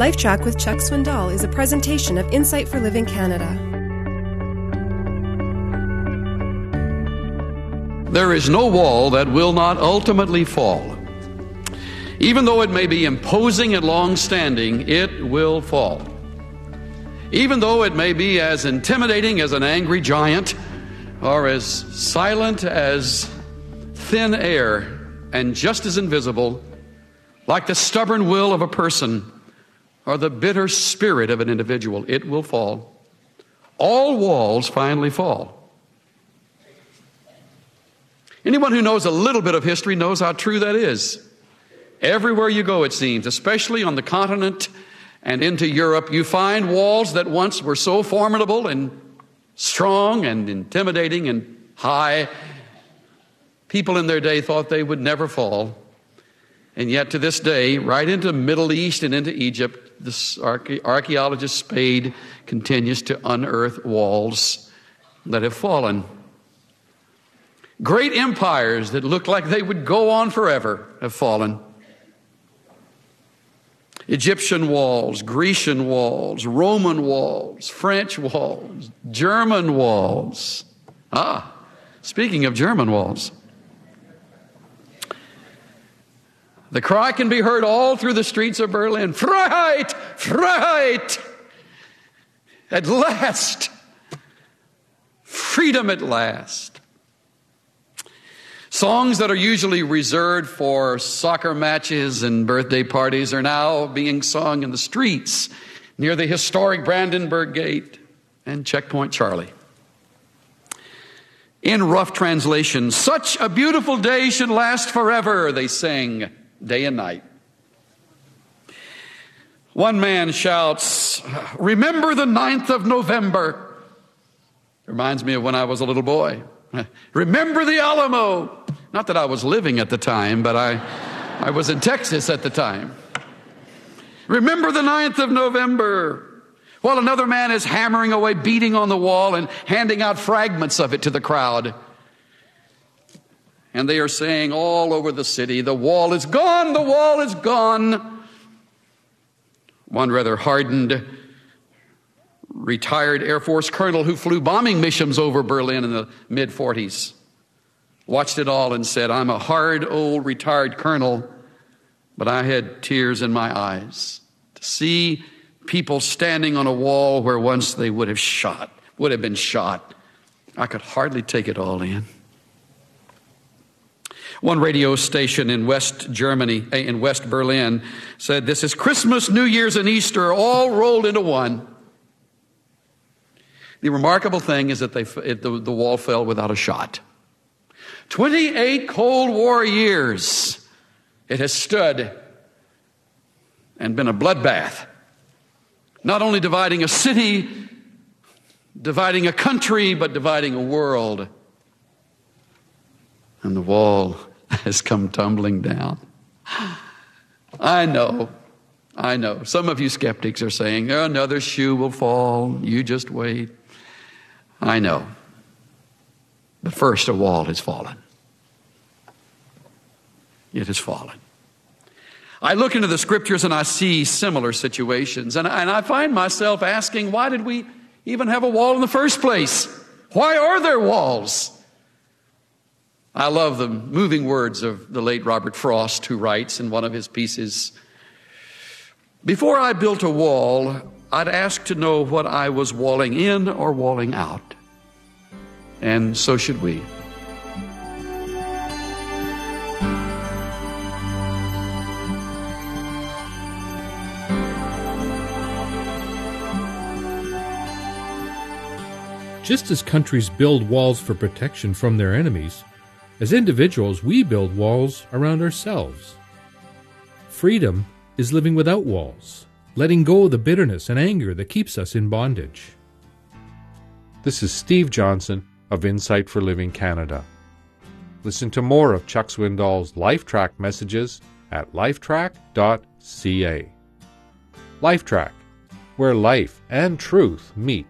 LifeTrac with Chuck Swindoll is a presentation of Insight for Living Canada. There is no wall that will not ultimately fall. Even though it may be imposing and long standing, it will fall. Even though it may be as intimidating as an angry giant or as silent as thin air and just as invisible, like the stubborn will of a person or the bitter spirit of an individual, it will fall. All walls finally fall. Anyone who knows a little bit of history knows how true that is. Everywhere you go, it seems, especially on the continent and into Europe, you find walls that once were so formidable and strong and intimidating and high. People in their day thought they would never fall. And yet, to this day, right into the Middle East and into Egypt, this archaeologist Spade continues to unearth walls that have fallen. Great empires that looked like they would go on forever have fallen. Egyptian walls, Grecian walls, Roman walls, French walls, German walls. Ah, speaking of German walls. The cry can be heard all through the streets of Berlin Freiheit! Freiheit! At last! Freedom at last. Songs that are usually reserved for soccer matches and birthday parties are now being sung in the streets near the historic Brandenburg Gate and Checkpoint Charlie. In rough translation, such a beautiful day should last forever, they sing day and night. One man shouts, Remember the 9th of November. Reminds me of when I was a little boy. Remember the Alamo. Not that I was living at the time, but I, I was in Texas at the time. Remember the 9th of November. While another man is hammering away, beating on the wall, and handing out fragments of it to the crowd. And they are saying all over the city, the wall is gone, the wall is gone. One rather hardened, retired Air Force colonel who flew bombing missions over Berlin in the mid 40s watched it all and said, I'm a hard old retired colonel, but I had tears in my eyes to see people standing on a wall where once they would have shot, would have been shot. I could hardly take it all in. One radio station in West Germany, eh, in West Berlin, said, This is Christmas, New Year's, and Easter all rolled into one. The remarkable thing is that they, it, the, the wall fell without a shot. 28 Cold War years it has stood and been a bloodbath. Not only dividing a city, dividing a country, but dividing a world. And the wall has come tumbling down. I know, I know. Some of you skeptics are saying, another shoe will fall. You just wait. I know. But first, a wall has fallen. It has fallen. I look into the scriptures and I see similar situations, and, and I find myself asking, why did we even have a wall in the first place? Why are there walls? I love the moving words of the late Robert Frost, who writes in one of his pieces Before I built a wall, I'd ask to know what I was walling in or walling out. And so should we. Just as countries build walls for protection from their enemies, as individuals, we build walls around ourselves. Freedom is living without walls, letting go of the bitterness and anger that keeps us in bondage. This is Steve Johnson of Insight for Living Canada. Listen to more of Chuck Swindoll's LifeTrac messages at lifetrac.ca. LifeTrac, where life and truth meet.